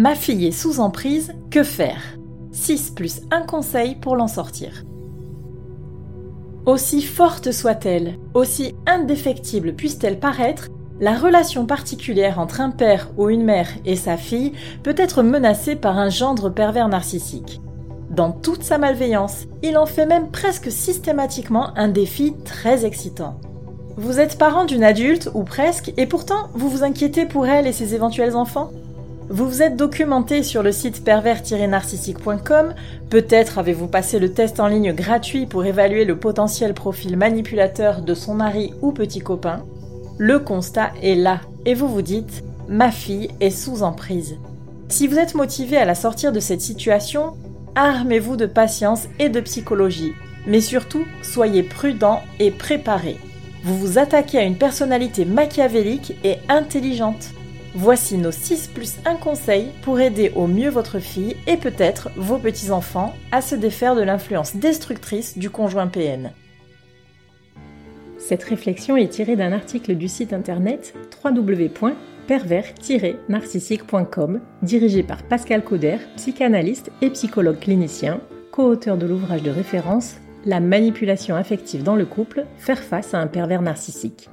Ma fille est sous emprise, que faire? 6 plus un conseil pour l'en sortir. Aussi forte soit-elle, aussi indéfectible puisse-t-elle paraître, la relation particulière entre un père ou une mère et sa fille peut être menacée par un gendre pervers narcissique. Dans toute sa malveillance, il en fait même presque systématiquement un défi très excitant. Vous êtes parent d'une adulte, ou presque, et pourtant vous vous inquiétez pour elle et ses éventuels enfants? Vous vous êtes documenté sur le site pervers-narcissique.com, peut-être avez-vous passé le test en ligne gratuit pour évaluer le potentiel profil manipulateur de son mari ou petit copain. Le constat est là, et vous vous dites, ma fille est sous emprise. Si vous êtes motivé à la sortir de cette situation, armez-vous de patience et de psychologie, mais surtout soyez prudent et préparé. Vous vous attaquez à une personnalité machiavélique et intelligente. Voici nos 6 plus 1 conseil pour aider au mieux votre fille et peut-être vos petits-enfants à se défaire de l'influence destructrice du conjoint PN. Cette réflexion est tirée d'un article du site internet www.pervers-narcissique.com dirigé par Pascal Cauder, psychanalyste et psychologue clinicien, co-auteur de l'ouvrage de référence La manipulation affective dans le couple, faire face à un pervers narcissique.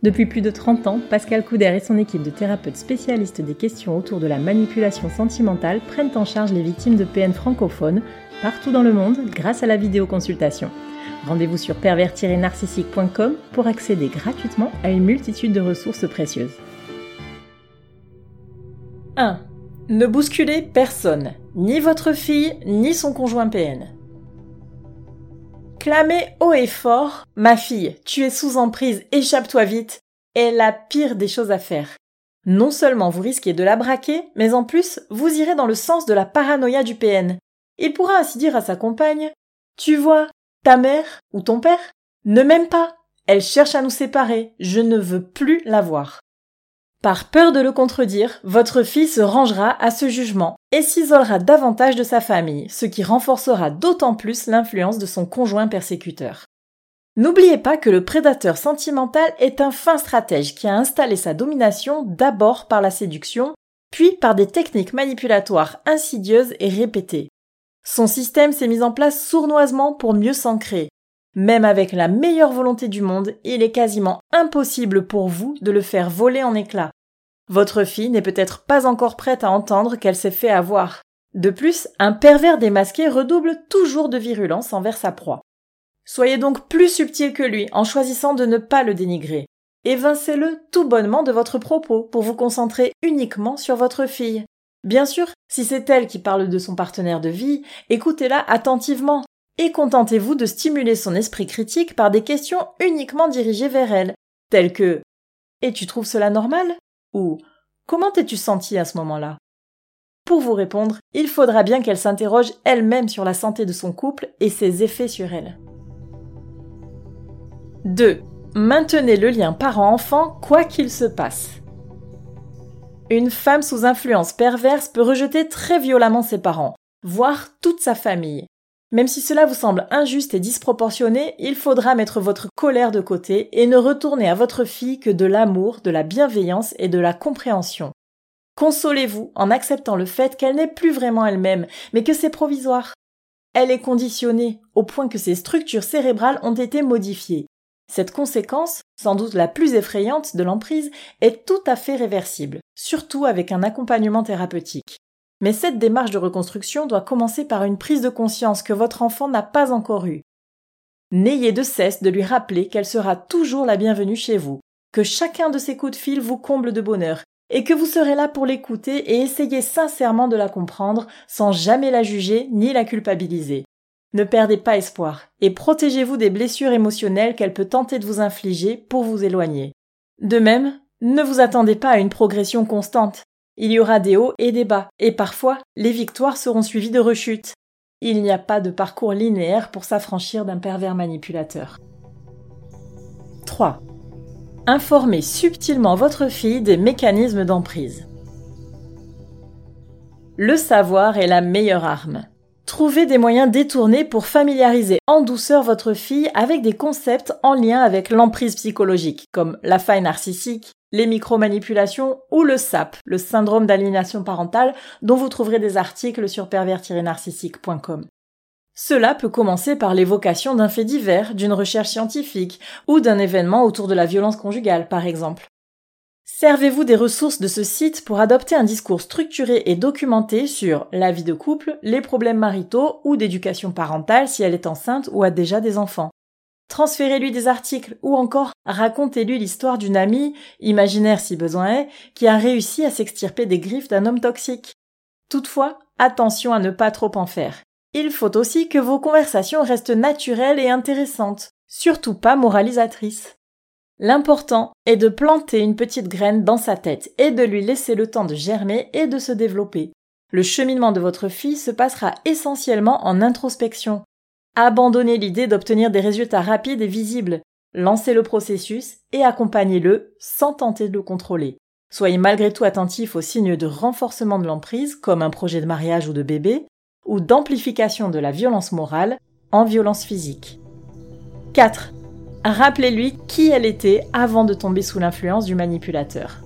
Depuis plus de 30 ans, Pascal Couder et son équipe de thérapeutes spécialistes des questions autour de la manipulation sentimentale prennent en charge les victimes de PN francophones partout dans le monde grâce à la vidéoconsultation. Rendez-vous sur pervers-narcissique.com pour accéder gratuitement à une multitude de ressources précieuses. 1. Ne bousculez personne, ni votre fille, ni son conjoint PN. Clamez haut et fort Ma fille, tu es sous emprise, échappe-toi vite est la pire des choses à faire. Non seulement vous risquez de la braquer, mais en plus, vous irez dans le sens de la paranoïa du PN. Il pourra ainsi dire à sa compagne Tu vois, ta mère ou ton père ne m'aime pas. Elle cherche à nous séparer. Je ne veux plus la voir. Par peur de le contredire, votre fille se rangera à ce jugement et s'isolera davantage de sa famille, ce qui renforcera d'autant plus l'influence de son conjoint persécuteur. N'oubliez pas que le prédateur sentimental est un fin stratège qui a installé sa domination d'abord par la séduction, puis par des techniques manipulatoires insidieuses et répétées. Son système s'est mis en place sournoisement pour mieux s'ancrer. Même avec la meilleure volonté du monde, il est quasiment impossible pour vous de le faire voler en éclats. Votre fille n'est peut-être pas encore prête à entendre qu'elle s'est fait avoir. De plus, un pervers démasqué redouble toujours de virulence envers sa proie. Soyez donc plus subtil que lui en choisissant de ne pas le dénigrer. Évincez-le tout bonnement de votre propos pour vous concentrer uniquement sur votre fille. Bien sûr, si c'est elle qui parle de son partenaire de vie, écoutez-la attentivement et contentez-vous de stimuler son esprit critique par des questions uniquement dirigées vers elle, telles que Et tu trouves cela normal? Ou Comment t'es-tu senti à ce moment-là? Pour vous répondre, il faudra bien qu'elle s'interroge elle-même sur la santé de son couple et ses effets sur elle. 2. Maintenez le lien parent-enfant quoi qu'il se passe. Une femme sous influence perverse peut rejeter très violemment ses parents, voire toute sa famille, même si cela vous semble injuste et disproportionné, il faudra mettre votre colère de côté et ne retourner à votre fille que de l'amour, de la bienveillance et de la compréhension. Consolez-vous en acceptant le fait qu'elle n'est plus vraiment elle-même, mais que c'est provisoire. Elle est conditionnée, au point que ses structures cérébrales ont été modifiées. Cette conséquence, sans doute la plus effrayante de l'emprise, est tout à fait réversible, surtout avec un accompagnement thérapeutique. Mais cette démarche de reconstruction doit commencer par une prise de conscience que votre enfant n'a pas encore eue. N'ayez de cesse de lui rappeler qu'elle sera toujours la bienvenue chez vous, que chacun de ses coups de fil vous comble de bonheur, et que vous serez là pour l'écouter et essayer sincèrement de la comprendre sans jamais la juger ni la culpabiliser. Ne perdez pas espoir et protégez-vous des blessures émotionnelles qu'elle peut tenter de vous infliger pour vous éloigner. De même, ne vous attendez pas à une progression constante. Il y aura des hauts et des bas, et parfois les victoires seront suivies de rechutes. Il n'y a pas de parcours linéaire pour s'affranchir d'un pervers manipulateur. 3. Informez subtilement votre fille des mécanismes d'emprise. Le savoir est la meilleure arme. Trouvez des moyens détournés pour familiariser en douceur votre fille avec des concepts en lien avec l'emprise psychologique, comme la faille narcissique, les micromanipulations ou le SAP, le syndrome d'aliénation parentale, dont vous trouverez des articles sur pervers-narcissique.com. Cela peut commencer par l'évocation d'un fait divers, d'une recherche scientifique ou d'un événement autour de la violence conjugale, par exemple. Servez-vous des ressources de ce site pour adopter un discours structuré et documenté sur la vie de couple, les problèmes maritaux ou d'éducation parentale si elle est enceinte ou a déjà des enfants. Transférez-lui des articles ou encore racontez-lui l'histoire d'une amie, imaginaire si besoin est, qui a réussi à s'extirper des griffes d'un homme toxique. Toutefois, attention à ne pas trop en faire. Il faut aussi que vos conversations restent naturelles et intéressantes, surtout pas moralisatrices. L'important est de planter une petite graine dans sa tête et de lui laisser le temps de germer et de se développer. Le cheminement de votre fille se passera essentiellement en introspection. Abandonnez l'idée d'obtenir des résultats rapides et visibles. Lancez le processus et accompagnez-le sans tenter de le contrôler. Soyez malgré tout attentif aux signes de renforcement de l'emprise, comme un projet de mariage ou de bébé, ou d'amplification de la violence morale en violence physique. 4. Rappelez-lui qui elle était avant de tomber sous l'influence du manipulateur.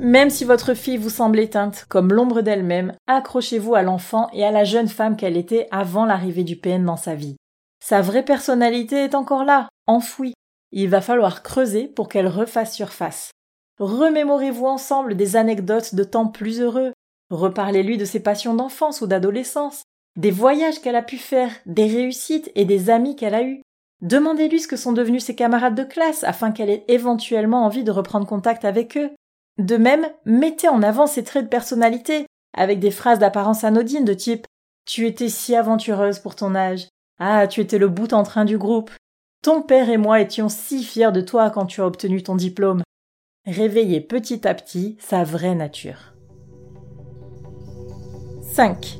Même si votre fille vous semble éteinte, comme l'ombre d'elle-même, accrochez-vous à l'enfant et à la jeune femme qu'elle était avant l'arrivée du PN dans sa vie. Sa vraie personnalité est encore là, enfouie. Il va falloir creuser pour qu'elle refasse surface. Remémorez-vous ensemble des anecdotes de temps plus heureux, Reparlez-lui de ses passions d'enfance ou d'adolescence, des voyages qu'elle a pu faire, des réussites et des amis qu'elle a eus. Demandez-lui ce que sont devenus ses camarades de classe afin qu'elle ait éventuellement envie de reprendre contact avec eux. De même, mettez en avant ses traits de personnalité, avec des phrases d'apparence anodine de type Tu étais si aventureuse pour ton âge. Ah, tu étais le bout en train du groupe. Ton père et moi étions si fiers de toi quand tu as obtenu ton diplôme. Réveillez petit à petit sa vraie nature. 5.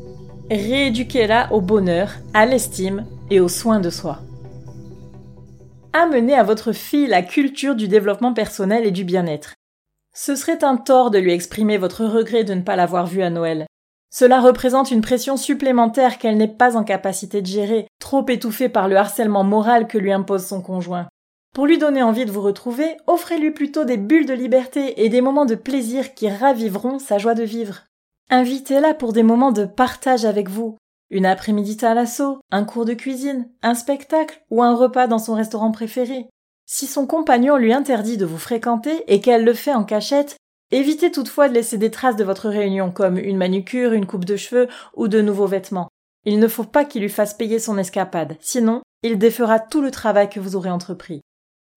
Rééduquez-la au bonheur, à l'estime et aux soins de soi. Amenez à votre fille la culture du développement personnel et du bien-être. Ce serait un tort de lui exprimer votre regret de ne pas l'avoir vue à Noël. Cela représente une pression supplémentaire qu'elle n'est pas en capacité de gérer, trop étouffée par le harcèlement moral que lui impose son conjoint. Pour lui donner envie de vous retrouver, offrez-lui plutôt des bulles de liberté et des moments de plaisir qui raviveront sa joie de vivre. Invitez-la pour des moments de partage avec vous. Une après-midi à l'assaut, un cours de cuisine, un spectacle ou un repas dans son restaurant préféré. Si son compagnon lui interdit de vous fréquenter et qu'elle le fait en cachette, évitez toutefois de laisser des traces de votre réunion comme une manucure, une coupe de cheveux ou de nouveaux vêtements. Il ne faut pas qu'il lui fasse payer son escapade, sinon il défera tout le travail que vous aurez entrepris.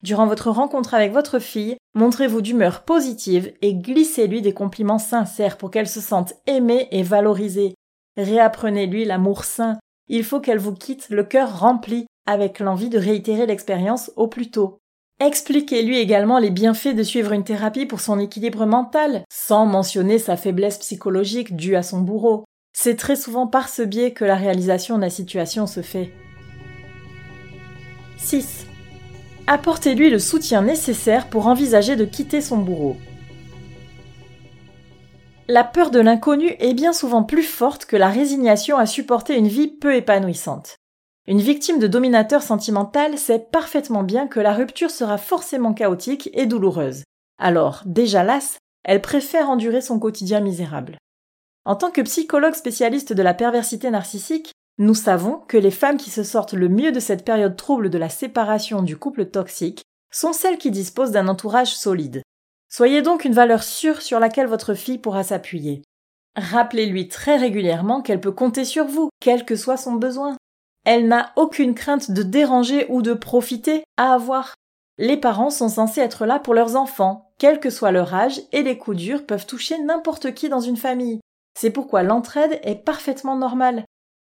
Durant votre rencontre avec votre fille, montrez-vous d'humeur positive et glissez-lui des compliments sincères pour qu'elle se sente aimée et valorisée. Réapprenez-lui l'amour sain. Il faut qu'elle vous quitte le cœur rempli, avec l'envie de réitérer l'expérience au plus tôt. Expliquez-lui également les bienfaits de suivre une thérapie pour son équilibre mental, sans mentionner sa faiblesse psychologique due à son bourreau. C'est très souvent par ce biais que la réalisation de la situation se fait. 6. Apportez-lui le soutien nécessaire pour envisager de quitter son bourreau. La peur de l'inconnu est bien souvent plus forte que la résignation à supporter une vie peu épanouissante. Une victime de dominateur sentimental sait parfaitement bien que la rupture sera forcément chaotique et douloureuse. Alors, déjà lasse, elle préfère endurer son quotidien misérable. En tant que psychologue spécialiste de la perversité narcissique, nous savons que les femmes qui se sortent le mieux de cette période trouble de la séparation du couple toxique sont celles qui disposent d'un entourage solide. Soyez donc une valeur sûre sur laquelle votre fille pourra s'appuyer. Rappelez-lui très régulièrement qu'elle peut compter sur vous, quel que soit son besoin. Elle n'a aucune crainte de déranger ou de profiter à avoir. Les parents sont censés être là pour leurs enfants, quel que soit leur âge, et les coups durs peuvent toucher n'importe qui dans une famille. C'est pourquoi l'entraide est parfaitement normale.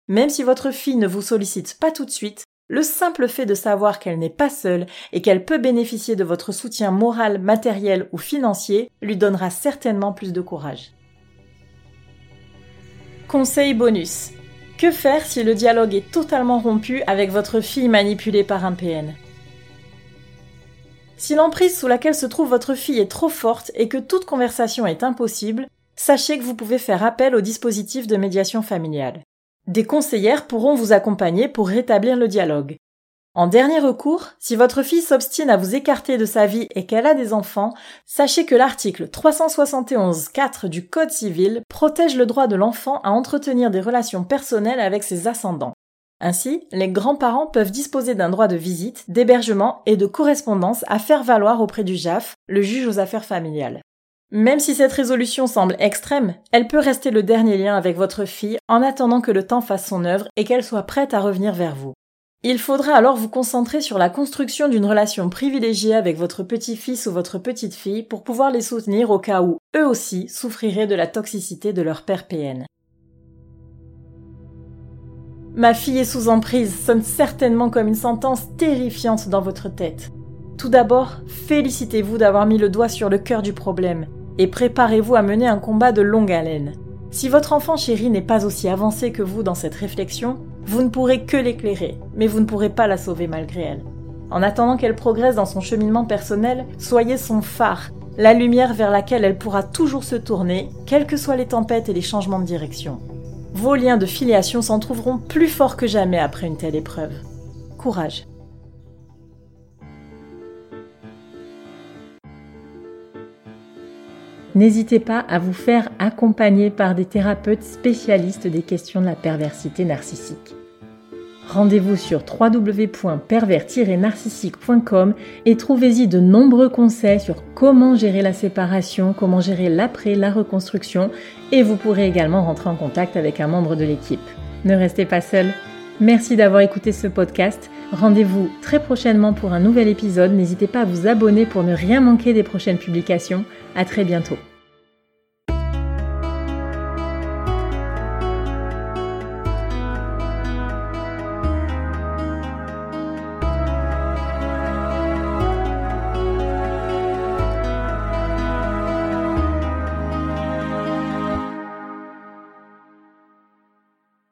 Même si votre fille ne vous sollicite pas tout de suite, le simple fait de savoir qu'elle n'est pas seule et qu'elle peut bénéficier de votre soutien moral, matériel ou financier lui donnera certainement plus de courage. Conseil bonus. Que faire si le dialogue est totalement rompu avec votre fille manipulée par un PN Si l'emprise sous laquelle se trouve votre fille est trop forte et que toute conversation est impossible, sachez que vous pouvez faire appel au dispositif de médiation familiale. Des conseillères pourront vous accompagner pour rétablir le dialogue. En dernier recours, si votre fille s'obstine à vous écarter de sa vie et qu'elle a des enfants, sachez que l'article 371.4 du Code civil protège le droit de l'enfant à entretenir des relations personnelles avec ses ascendants. Ainsi, les grands-parents peuvent disposer d'un droit de visite, d'hébergement et de correspondance à faire valoir auprès du JAF, le juge aux affaires familiales. Même si cette résolution semble extrême, elle peut rester le dernier lien avec votre fille en attendant que le temps fasse son œuvre et qu'elle soit prête à revenir vers vous. Il faudra alors vous concentrer sur la construction d'une relation privilégiée avec votre petit-fils ou votre petite-fille pour pouvoir les soutenir au cas où eux aussi souffriraient de la toxicité de leur père PN. Ma fille est sous emprise sonne certainement comme une sentence terrifiante dans votre tête. Tout d'abord, félicitez-vous d'avoir mis le doigt sur le cœur du problème et préparez-vous à mener un combat de longue haleine. Si votre enfant chéri n'est pas aussi avancé que vous dans cette réflexion, vous ne pourrez que l'éclairer, mais vous ne pourrez pas la sauver malgré elle. En attendant qu'elle progresse dans son cheminement personnel, soyez son phare, la lumière vers laquelle elle pourra toujours se tourner, quelles que soient les tempêtes et les changements de direction. Vos liens de filiation s'en trouveront plus forts que jamais après une telle épreuve. Courage. N'hésitez pas à vous faire accompagner par des thérapeutes spécialistes des questions de la perversité narcissique. Rendez-vous sur www.pervers-narcissique.com et trouvez-y de nombreux conseils sur comment gérer la séparation, comment gérer l'après, la reconstruction et vous pourrez également rentrer en contact avec un membre de l'équipe. Ne restez pas seul. Merci d'avoir écouté ce podcast. Rendez-vous très prochainement pour un nouvel épisode. N'hésitez pas à vous abonner pour ne rien manquer des prochaines publications. À très bientôt.